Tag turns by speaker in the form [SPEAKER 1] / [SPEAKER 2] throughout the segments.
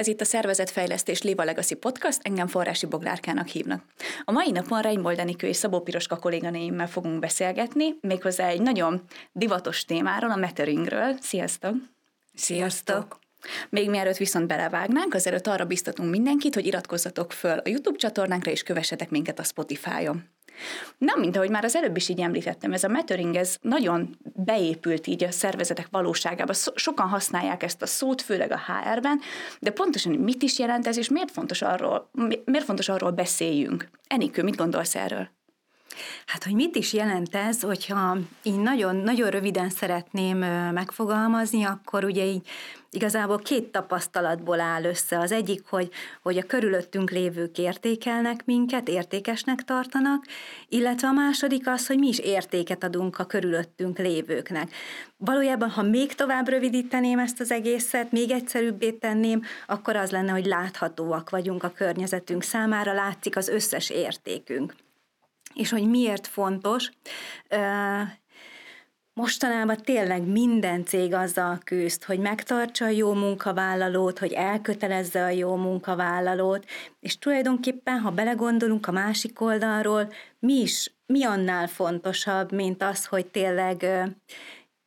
[SPEAKER 1] Ez itt a Szervezetfejlesztés Liva Legacy Podcast, engem Forrási Boglárkának hívnak. A mai napon Reinbold Enikő és Szabó Piroska kolléganéimmel fogunk beszélgetni, méghozzá egy nagyon divatos témáról, a metteringről. Sziasztok!
[SPEAKER 2] Sziasztok!
[SPEAKER 1] Még mielőtt viszont belevágnánk, azelőtt arra biztatunk mindenkit, hogy iratkozzatok föl a YouTube csatornánkra, és kövessetek minket a Spotify-on. Na, mint ahogy már az előbb is így említettem, ez a metering, ez nagyon beépült így a szervezetek valóságába. Sokan használják ezt a szót, főleg a HR-ben, de pontosan mit is jelent ez, és miért fontos arról, miért fontos arról beszéljünk? Enikő, mit gondolsz erről?
[SPEAKER 2] Hát, hogy mit is jelent ez, hogyha így nagyon, nagyon röviden szeretném megfogalmazni, akkor ugye így igazából két tapasztalatból áll össze. Az egyik, hogy, hogy a körülöttünk lévők értékelnek minket, értékesnek tartanak, illetve a második az, hogy mi is értéket adunk a körülöttünk lévőknek. Valójában, ha még tovább rövidíteném ezt az egészet, még egyszerűbbé tenném, akkor az lenne, hogy láthatóak vagyunk a környezetünk számára, látszik az összes értékünk és hogy miért fontos. Mostanában tényleg minden cég azzal küzd, hogy megtartsa a jó munkavállalót, hogy elkötelezze a jó munkavállalót, és tulajdonképpen, ha belegondolunk a másik oldalról, mi is, mi annál fontosabb, mint az, hogy tényleg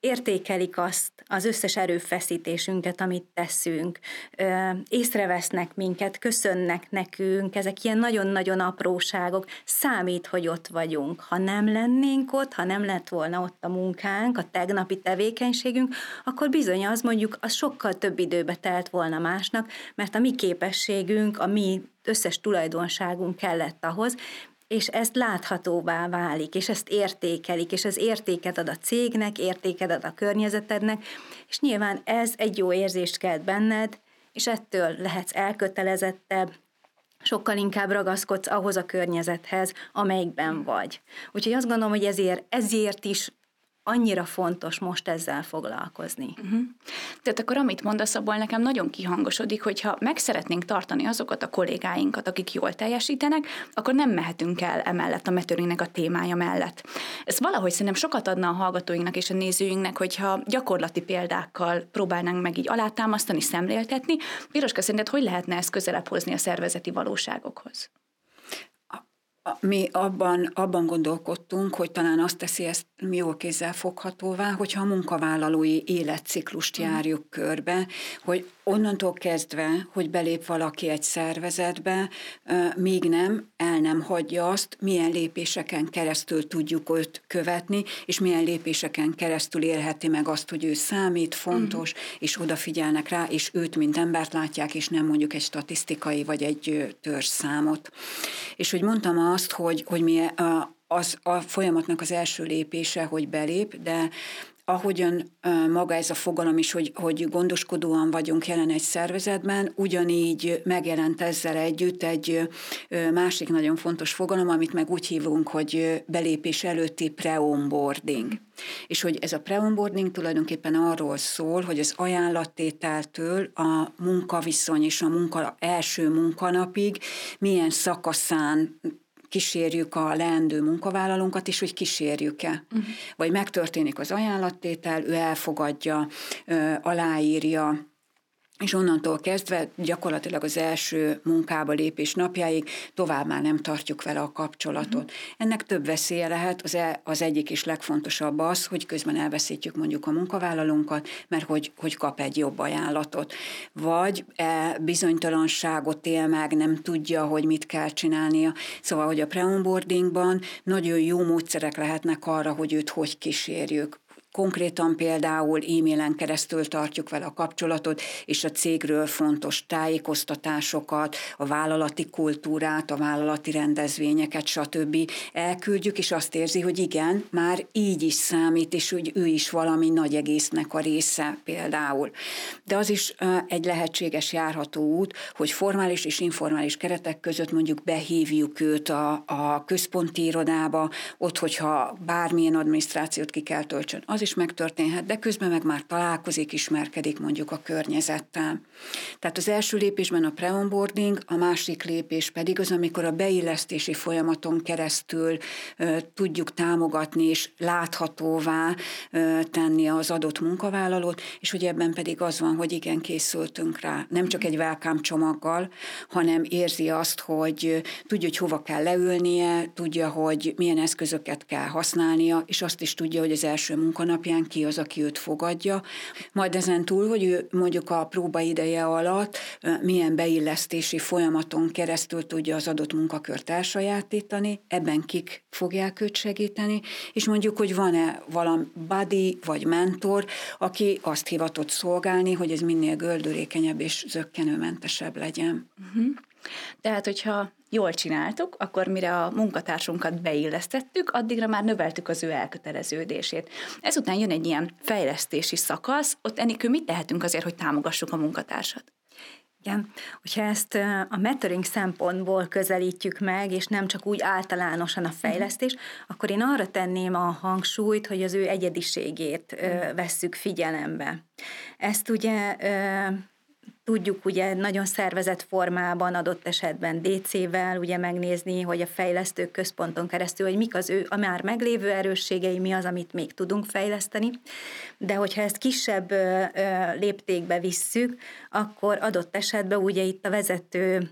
[SPEAKER 2] értékelik azt, az összes erőfeszítésünket, amit teszünk, észrevesznek minket, köszönnek nekünk, ezek ilyen nagyon-nagyon apróságok, számít, hogy ott vagyunk. Ha nem lennénk ott, ha nem lett volna ott a munkánk, a tegnapi tevékenységünk, akkor bizony az mondjuk az sokkal több időbe telt volna másnak, mert a mi képességünk, a mi összes tulajdonságunk kellett ahhoz, és ezt láthatóvá válik, és ezt értékelik, és ez értéket ad a cégnek, értéket ad a környezetednek, és nyilván ez egy jó érzést kelt benned, és ettől lehetsz elkötelezettebb, sokkal inkább ragaszkodsz ahhoz a környezethez, amelyikben vagy. Úgyhogy azt gondolom, hogy ezért, ezért is annyira fontos most ezzel foglalkozni. Uh-huh.
[SPEAKER 1] Tehát akkor amit mondasz, abból nekem nagyon kihangosodik, hogyha meg szeretnénk tartani azokat a kollégáinkat, akik jól teljesítenek, akkor nem mehetünk el emellett a metőrinek a témája mellett. Ez valahogy szerintem sokat adna a hallgatóinknak és a nézőinknek, hogyha gyakorlati példákkal próbálnánk meg így alátámasztani, szemléltetni. Piroska, szerinted hogy lehetne ezt közelebb hozni a szervezeti valóságokhoz?
[SPEAKER 3] Mi abban, abban gondolkodtunk, hogy talán azt teszi ezt jól kézzel foghatóvá, hogyha a munkavállalói életciklust mm. járjuk körbe, hogy onnantól kezdve, hogy belép valaki egy szervezetbe, még nem, el nem hagyja azt, milyen lépéseken keresztül tudjuk őt követni, és milyen lépéseken keresztül érheti meg azt, hogy ő számít, fontos, mm. és odafigyelnek rá, és őt, mint embert látják, és nem mondjuk egy statisztikai vagy egy törzsszámot. És hogy mondtam azt, hogy, hogy mi az a folyamatnak az első lépése, hogy belép, de ahogyan maga ez a fogalom is, hogy, hogy gondoskodóan vagyunk jelen egy szervezetben, ugyanígy megjelent ezzel együtt egy másik nagyon fontos fogalom, amit meg úgy hívunk, hogy belépés előtti pre-onboarding. És hogy ez a pre-onboarding tulajdonképpen arról szól, hogy az ajánlattételtől a munkaviszony és a munka, első munkanapig milyen szakaszán kísérjük a leendő munkavállalónkat, és hogy kísérjük-e. Uh-huh. Vagy megtörténik az ajánlattétel, ő elfogadja, aláírja, és onnantól kezdve gyakorlatilag az első munkába lépés napjáig tovább már nem tartjuk vele a kapcsolatot. Uh-huh. Ennek több veszélye lehet, az, e, az egyik is legfontosabb az, hogy közben elveszítjük mondjuk a munkavállalónkat, mert hogy, hogy kap egy jobb ajánlatot. Vagy e, bizonytalanságot él meg, nem tudja, hogy mit kell csinálnia. Szóval, hogy a preonboardingban nagyon jó módszerek lehetnek arra, hogy őt hogy kísérjük Konkrétan például e-mailen keresztül tartjuk vele a kapcsolatot, és a cégről fontos tájékoztatásokat, a vállalati kultúrát, a vállalati rendezvényeket, stb. elküldjük, és azt érzi, hogy igen, már így is számít, és hogy ő is valami nagy egésznek a része például. De az is egy lehetséges járható út, hogy formális és informális keretek között mondjuk behívjuk őt a, a központi irodába, ott, hogyha bármilyen adminisztrációt ki kell töltsön, az is megtörténhet, de közben meg már találkozik, ismerkedik mondjuk a környezettel. Tehát az első lépésben a pre-onboarding, a másik lépés pedig az, amikor a beillesztési folyamaton keresztül ö, tudjuk támogatni és láthatóvá ö, tenni az adott munkavállalót, és hogy ebben pedig az van, hogy igen, készültünk rá. Nem csak egy welcome csomaggal, hanem érzi azt, hogy tudja, hogy hova kell leülnie, tudja, hogy milyen eszközöket kell használnia, és azt is tudja, hogy az első munkanapján ki az, aki őt fogadja. Majd ezen túl, hogy ő mondjuk a próba ideje alatt milyen beillesztési folyamaton keresztül tudja az adott munkakört elsajátítani, ebben kik fogják őt segíteni, és mondjuk, hogy van-e valami buddy vagy mentor, aki azt hivatott szolgálni, hogy ez minél göldülékenyebb és zöggenőmentesebb legyen. Uh-huh.
[SPEAKER 1] Tehát, hogyha jól csináltuk, akkor mire a munkatársunkat beillesztettük, addigra már növeltük az ő elköteleződését. Ezután jön egy ilyen fejlesztési szakasz, ott enélkül mit tehetünk azért, hogy támogassuk a munkatársat?
[SPEAKER 2] Igen, hogyha ezt a mentoring szempontból közelítjük meg, és nem csak úgy általánosan a fejlesztés, uh-huh. akkor én arra tenném a hangsúlyt, hogy az ő egyediségét uh-huh. vesszük figyelembe. Ezt ugye tudjuk ugye nagyon szervezett formában, adott esetben DC-vel ugye megnézni, hogy a fejlesztő központon keresztül, hogy mik az ő a már meglévő erősségei, mi az, amit még tudunk fejleszteni. De hogyha ezt kisebb léptékbe visszük, akkor adott esetben ugye itt a vezető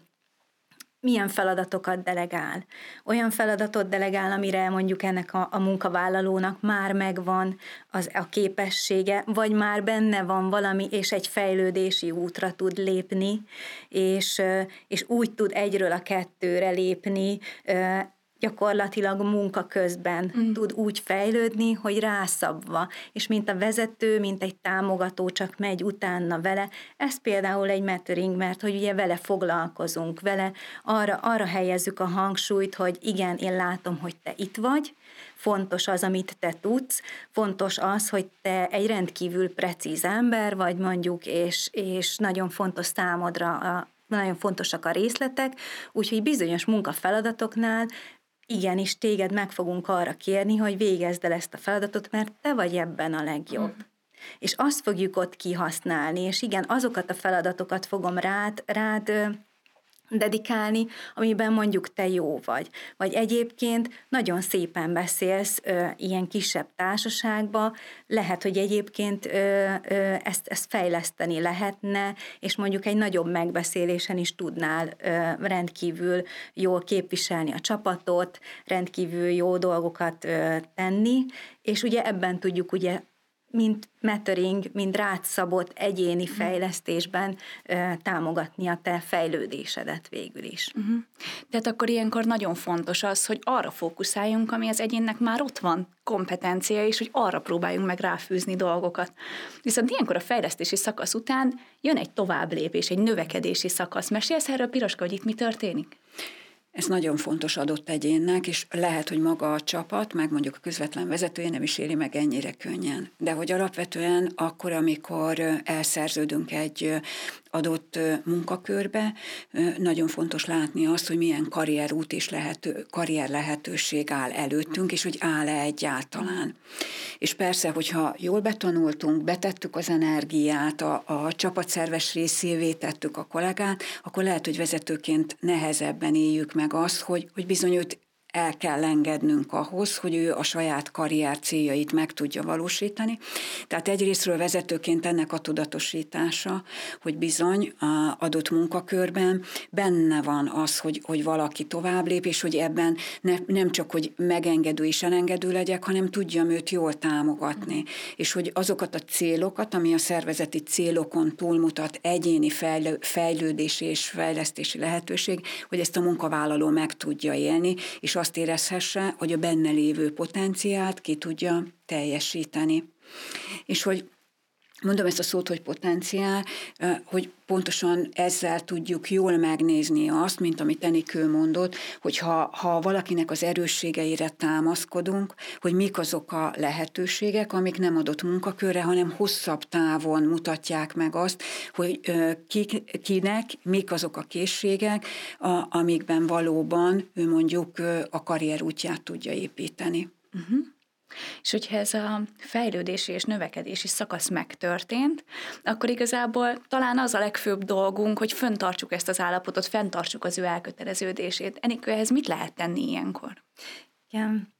[SPEAKER 2] milyen feladatokat delegál. Olyan feladatot delegál, amire mondjuk ennek a, a munkavállalónak már megvan az, a képessége, vagy már benne van valami, és egy fejlődési útra tud lépni, és, és úgy tud egyről a kettőre lépni, gyakorlatilag munka közben mm. tud úgy fejlődni, hogy rászabva, és mint a vezető, mint egy támogató csak megy utána vele, ez például egy mentoring, mert hogy ugye vele foglalkozunk, vele arra, arra helyezzük a hangsúlyt, hogy igen, én látom, hogy te itt vagy, fontos az, amit te tudsz, fontos az, hogy te egy rendkívül precíz ember vagy mondjuk, és, és nagyon fontos számodra a, nagyon fontosak a részletek, úgyhogy bizonyos munkafeladatoknál igenis téged meg fogunk arra kérni, hogy végezd el ezt a feladatot, mert te vagy ebben a legjobb. Mm. És azt fogjuk ott kihasználni, és igen, azokat a feladatokat fogom rád, rád dedikálni, amiben mondjuk te jó vagy. Vagy egyébként nagyon szépen beszélsz ö, ilyen kisebb társaságba, lehet, hogy egyébként ö, ö, ezt, ezt fejleszteni lehetne, és mondjuk egy nagyobb megbeszélésen is tudnál ö, rendkívül jól képviselni a csapatot, rendkívül jó dolgokat ö, tenni, és ugye ebben tudjuk ugye mint mentoring, mint rád szabott egyéni mhm. fejlesztésben ö, támogatni a te fejlődésedet végül is. Uh-huh.
[SPEAKER 1] Tehát akkor ilyenkor nagyon fontos az, hogy arra fókuszáljunk, ami az egyénnek már ott van, kompetencia, és hogy arra próbáljunk meg ráfűzni dolgokat. Viszont ilyenkor a fejlesztési szakasz után jön egy tovább lépés, egy növekedési szakasz. Mesélsz erről, Piroska, hogy itt mi történik?
[SPEAKER 3] Ez nagyon fontos adott egyénnek, és lehet, hogy maga a csapat, meg mondjuk a közvetlen vezetője nem is éli meg ennyire könnyen. De hogy alapvetően akkor, amikor elszerződünk egy adott munkakörbe, nagyon fontos látni azt, hogy milyen karrierút és lehető, karrier lehetőség áll előttünk, és hogy áll-e egyáltalán. És persze, hogyha jól betanultunk, betettük az energiát, a, a csapat szerves részévé tettük a kollégát, akkor lehet, hogy vezetőként nehezebben éljük meg azt, hogy, hogy bizony őt el kell engednünk ahhoz, hogy ő a saját karrier céljait meg tudja valósítani. Tehát egyrésztről vezetőként ennek a tudatosítása, hogy bizony a adott munkakörben benne van az, hogy, hogy valaki tovább lép, és hogy ebben ne, nem csak, hogy megengedő és elengedő legyek, hanem tudjam őt jól támogatni. És hogy azokat a célokat, ami a szervezeti célokon túlmutat, egyéni fejlődési és fejlesztési lehetőség, hogy ezt a munkavállaló meg tudja élni, és azt érezhesse, hogy a benne lévő potenciált ki tudja teljesíteni. És hogy Mondom ezt a szót, hogy potenciál, hogy pontosan ezzel tudjuk jól megnézni azt, mint amit Enikő mondott, hogy ha, ha valakinek az erősségeire támaszkodunk, hogy mik azok a lehetőségek, amik nem adott munkakörre, hanem hosszabb távon mutatják meg azt, hogy ki, kinek mik azok a készségek, a, amikben valóban ő mondjuk a karrier útját tudja építeni. Uh-huh.
[SPEAKER 1] És hogyha ez a fejlődési és növekedési szakasz megtörtént, akkor igazából talán az a legfőbb dolgunk, hogy föntartsuk ezt az állapotot, fenntartsuk az ő elköteleződését. Enikő, ehhez mit lehet tenni ilyenkor?
[SPEAKER 2] Igen.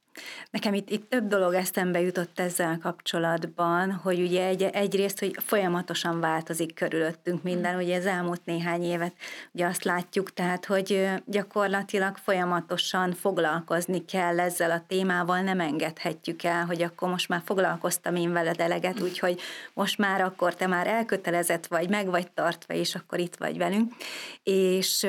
[SPEAKER 2] Nekem itt, itt több dolog eszembe jutott ezzel kapcsolatban, hogy ugye egy, egyrészt, hogy folyamatosan változik körülöttünk minden, ugye az elmúlt néhány évet ugye azt látjuk, tehát, hogy gyakorlatilag folyamatosan foglalkozni kell ezzel a témával, nem engedhetjük el, hogy akkor most már foglalkoztam én veled eleget, úgyhogy most már akkor te már elkötelezett vagy, meg vagy tartva, és akkor itt vagy velünk. És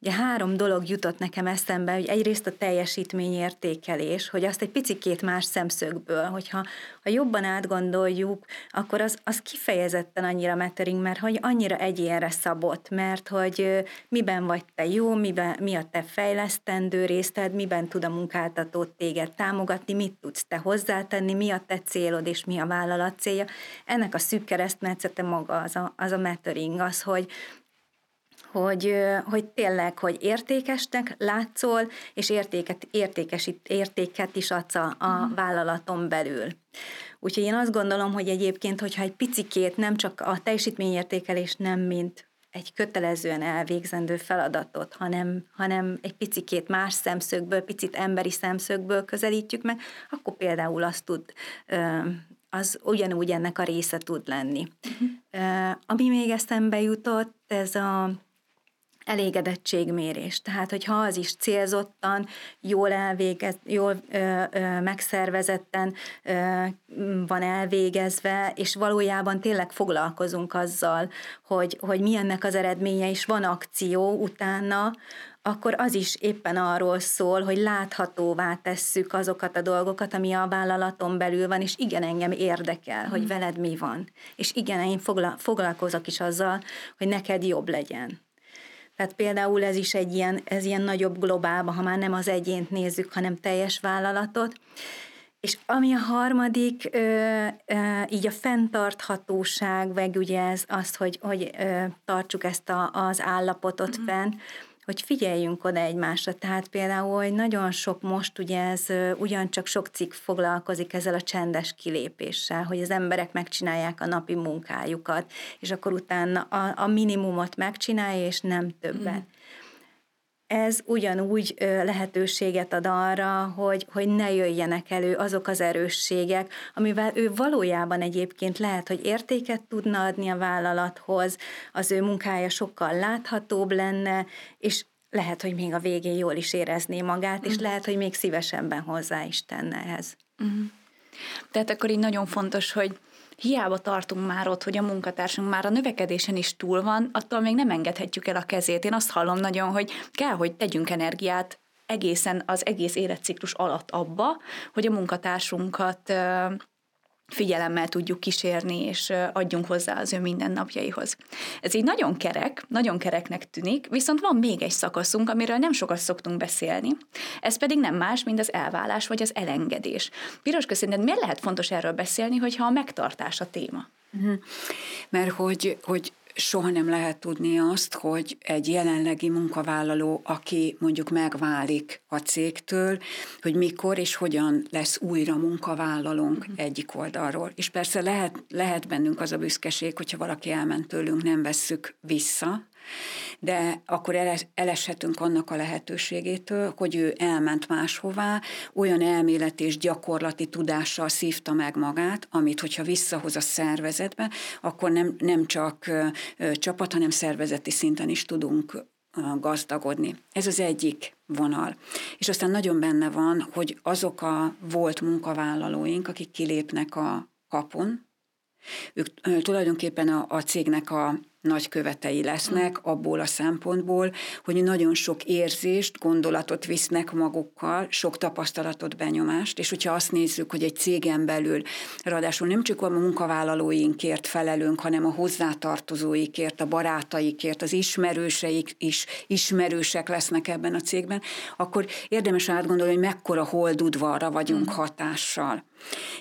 [SPEAKER 2] Ugye három dolog jutott nekem eszembe, hogy egyrészt a teljesítményértékelés, hogy azt egy picikét más szemszögből, hogyha ha jobban átgondoljuk, akkor az, az kifejezetten annyira mattering, mert hogy annyira egyénre szabott, mert hogy miben vagy te jó, miben, mi a te fejlesztendő részted, miben tud a munkáltató téged támogatni, mit tudsz te hozzátenni, mi a te célod és mi a vállalat célja. Ennek a szűk keresztmetszete maga az a, az a mattering, az, hogy, hogy, hogy tényleg, hogy értékesnek látszol, és értéket, értékesít, értéket is adsz a, a mhm. vállalaton belül. Úgyhogy én azt gondolom, hogy egyébként, hogyha egy picikét nem csak a teljesítményértékelés nem mint egy kötelezően elvégzendő feladatot, hanem, hanem egy picikét más szemszögből, picit emberi szemszögből közelítjük meg, akkor például azt tud, az ugyanúgy ennek a része tud lenni. Uh-huh. Ami még eszembe jutott, ez a elégedettségmérés. Tehát, hogyha az is célzottan, jól elvégez, jól ö, ö, megszervezetten ö, van elvégezve, és valójában tényleg foglalkozunk azzal, hogy, hogy mi ennek az eredménye, és van akció utána, akkor az is éppen arról szól, hogy láthatóvá tesszük azokat a dolgokat, ami a vállalaton belül van, és igen, engem érdekel, mm. hogy veled mi van. És igen, én foglalkozok is azzal, hogy neked jobb legyen. Tehát például ez is egy ilyen, ez ilyen nagyobb globálba, ha már nem az egyént nézzük, hanem teljes vállalatot. És ami a harmadik, ö, ö, így a fenntarthatóság, meg ugye ez az, hogy, hogy ö, tartsuk ezt a, az állapotot mm-hmm. fenn, hogy figyeljünk oda egymásra. Tehát például, hogy nagyon sok most ugye ez ugyancsak sok cikk foglalkozik ezzel a csendes kilépéssel, hogy az emberek megcsinálják a napi munkájukat, és akkor utána a, a minimumot megcsinálja, és nem többet. Mm ez ugyanúgy lehetőséget ad arra, hogy, hogy ne jöjjenek elő azok az erősségek, amivel ő valójában egyébként lehet, hogy értéket tudna adni a vállalathoz, az ő munkája sokkal láthatóbb lenne, és lehet, hogy még a végén jól is érezné magát, és mm. lehet, hogy még szívesebben hozzá is tenne ehhez. Mm.
[SPEAKER 1] Tehát akkor így nagyon fontos, hogy hiába tartunk már ott, hogy a munkatársunk már a növekedésen is túl van, attól még nem engedhetjük el a kezét. Én azt hallom nagyon, hogy kell, hogy tegyünk energiát egészen az egész életciklus alatt abba, hogy a munkatársunkat figyelemmel tudjuk kísérni, és adjunk hozzá az ő mindennapjaihoz. Ez így nagyon kerek, nagyon kereknek tűnik, viszont van még egy szakaszunk, amiről nem sokat szoktunk beszélni, ez pedig nem más, mint az elválás vagy az elengedés. Piros szerinted miért lehet fontos erről beszélni, hogyha a megtartás a téma?
[SPEAKER 3] Uh-huh. Mert hogy, hogy soha nem lehet tudni azt, hogy egy jelenlegi munkavállaló, aki mondjuk megválik a cégtől, hogy mikor és hogyan lesz újra munkavállalónk uh-huh. egyik oldalról. És persze lehet, lehet bennünk az a büszkeség, hogyha valaki elment tőlünk, nem vesszük vissza, de akkor eleshetünk annak a lehetőségétől, hogy ő elment máshová, olyan elméleti és gyakorlati tudással szívta meg magát, amit hogyha visszahoz a szervezetbe, akkor nem, nem csak csapat, hanem szervezeti szinten is tudunk gazdagodni. Ez az egyik vonal. És aztán nagyon benne van, hogy azok a volt munkavállalóink, akik kilépnek a kapun, ők tulajdonképpen a, a cégnek a nagy követei lesznek abból a szempontból, hogy nagyon sok érzést, gondolatot visznek magukkal, sok tapasztalatot, benyomást, és hogyha azt nézzük, hogy egy cégen belül, ráadásul nem csak a munkavállalóinkért felelünk, hanem a hozzátartozóikért, a barátaikért, az ismerőseik is ismerősek lesznek ebben a cégben, akkor érdemes átgondolni, hogy mekkora holdudvarra vagyunk mm. hatással.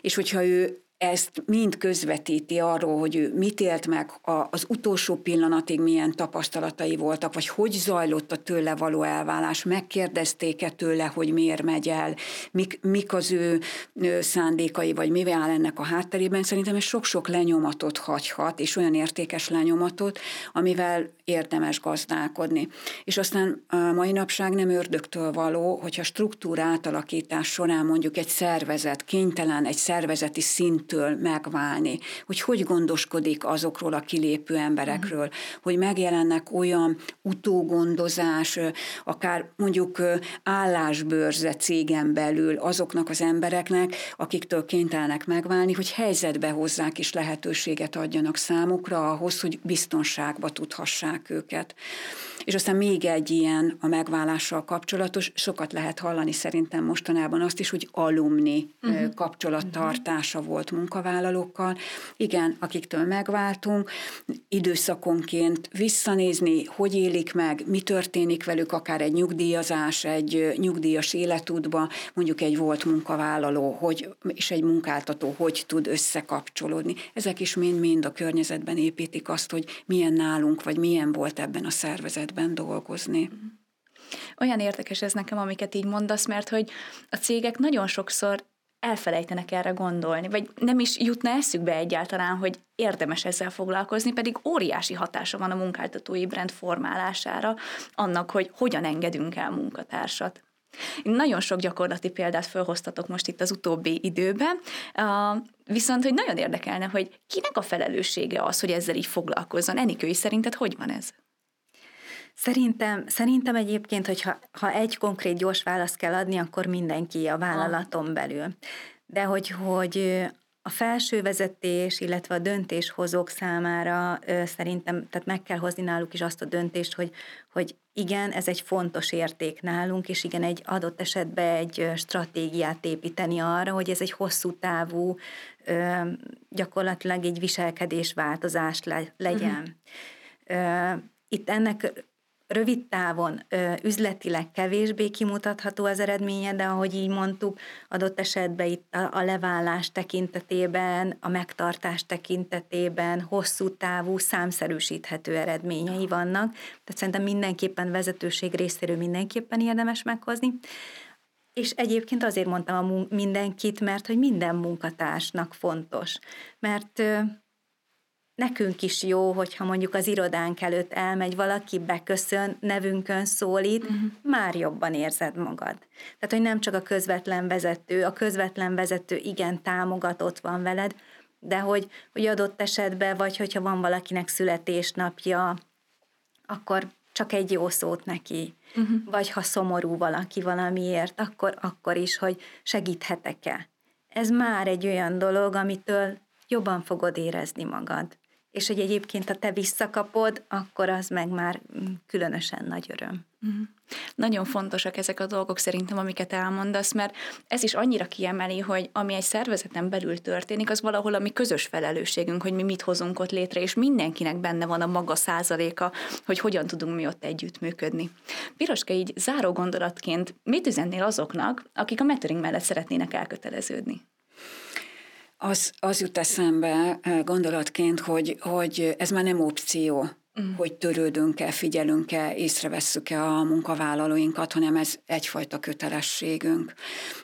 [SPEAKER 3] És hogyha ő ezt mind közvetíti arról, hogy ő mit élt meg, az utolsó pillanatig milyen tapasztalatai voltak, vagy hogy zajlott a tőle való elválás, megkérdezték-e tőle, hogy miért megy el, mik, mik az ő szándékai, vagy mi áll ennek a hátterében. Szerintem ez sok-sok lenyomatot hagyhat, és olyan értékes lenyomatot, amivel érdemes gazdálkodni. És aztán a mai napság nem ördögtől való, hogyha struktúra átalakítás során mondjuk egy szervezet kénytelen egy szervezeti szinttől megválni, hogy hogy gondoskodik azokról a kilépő emberekről, uh-huh. hogy megjelennek olyan utógondozás, akár mondjuk állásbőrze cégen belül azoknak az embereknek, akiktől kénytelenek megválni, hogy helyzetbe hozzák és lehetőséget adjanak számukra ahhoz, hogy biztonságba tudhassák őket. És aztán még egy ilyen a megválással kapcsolatos, sokat lehet hallani szerintem mostanában azt is, hogy alumni uh-huh. kapcsolattartása uh-huh. volt munkavállalókkal. Igen, akiktől megváltunk, időszakonként visszanézni, hogy élik meg, mi történik velük, akár egy nyugdíjazás, egy nyugdíjas életútba, mondjuk egy volt munkavállaló, hogy, és egy munkáltató hogy tud összekapcsolódni. Ezek is mind-mind a környezetben építik azt, hogy milyen nálunk, vagy milyen volt ebben a szervezetben dolgozni.
[SPEAKER 1] Olyan érdekes ez nekem, amiket így mondasz, mert hogy a cégek nagyon sokszor elfelejtenek erre gondolni, vagy nem is jutna eszükbe egyáltalán, hogy érdemes ezzel foglalkozni, pedig óriási hatása van a munkáltatói brand formálására, annak, hogy hogyan engedünk el munkatársat. Nagyon sok gyakorlati példát felhoztatok most itt az utóbbi időben, viszont hogy nagyon érdekelne, hogy kinek a felelőssége az, hogy ezzel így foglalkozzon. Enikői szerinted hogy van ez?
[SPEAKER 2] Szerintem, szerintem egyébként, hogyha ha egy konkrét gyors választ kell adni, akkor mindenki a vállalaton belül. De hogy, hogy a felső vezetés, illetve a döntéshozók számára ö, szerintem, tehát meg kell hozni náluk is azt a döntést, hogy, hogy igen, ez egy fontos érték nálunk, és igen, egy adott esetben egy stratégiát építeni arra, hogy ez egy hosszú távú, ö, gyakorlatilag egy viselkedésváltozás le, legyen. Uh-huh. Ö, itt ennek rövid távon üzletileg kevésbé kimutatható az eredménye, de ahogy így mondtuk, adott esetben itt a, a leválás tekintetében, a megtartás tekintetében hosszú távú, számszerűsíthető eredményei vannak. Tehát szerintem mindenképpen vezetőség részéről mindenképpen érdemes meghozni. És egyébként azért mondtam a mun- mindenkit, mert hogy minden munkatársnak fontos. Mert nekünk is jó, hogyha mondjuk az irodánk előtt elmegy valaki, beköszön, nevünkön szólít, uh-huh. már jobban érzed magad. Tehát, hogy nem csak a közvetlen vezető, a közvetlen vezető igen támogatott van veled, de hogy, hogy adott esetben, vagy hogyha van valakinek születésnapja, akkor csak egy jó szót neki. Uh-huh. Vagy ha szomorú valaki valamiért, akkor, akkor is, hogy segíthetek-e. Ez már egy olyan dolog, amitől jobban fogod érezni magad és hogy egyébként ha te visszakapod, akkor az meg már mm, különösen nagy öröm. Mm.
[SPEAKER 1] Nagyon fontosak ezek a dolgok szerintem, amiket elmondasz, mert ez is annyira kiemeli, hogy ami egy szervezeten belül történik, az valahol a mi közös felelősségünk, hogy mi mit hozunk ott létre, és mindenkinek benne van a maga százaléka, hogy hogyan tudunk mi ott együttműködni. Piroska, így záró gondolatként mit üzennél azoknak, akik a metering mellett szeretnének elköteleződni?
[SPEAKER 3] Az, az jut eszembe eh, gondolatként, hogy, hogy ez már nem opció, mm. hogy törődünk-e, figyelünk-e, észrevesszük-e a munkavállalóinkat, hanem ez egyfajta kötelességünk.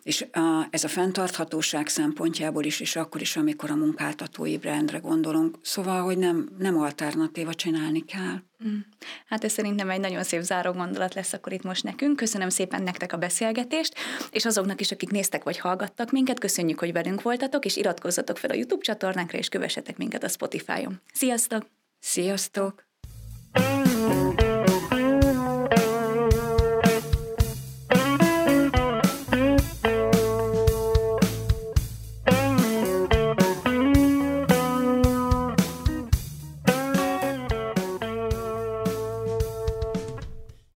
[SPEAKER 3] És a, ez a fenntarthatóság szempontjából is, és akkor is, amikor a munkáltatói brandre gondolunk. Szóval, hogy nem, nem alternatíva csinálni kell. Mm.
[SPEAKER 1] Hát ez szerintem egy nagyon szép záró gondolat lesz akkor itt most nekünk. Köszönöm szépen nektek a beszélgetést, és azoknak is, akik néztek vagy hallgattak minket, köszönjük, hogy velünk voltatok, és iratkozzatok fel a YouTube csatornánkra, és kövessetek minket a Spotify-on. Sziasztok!
[SPEAKER 3] Sziasztok!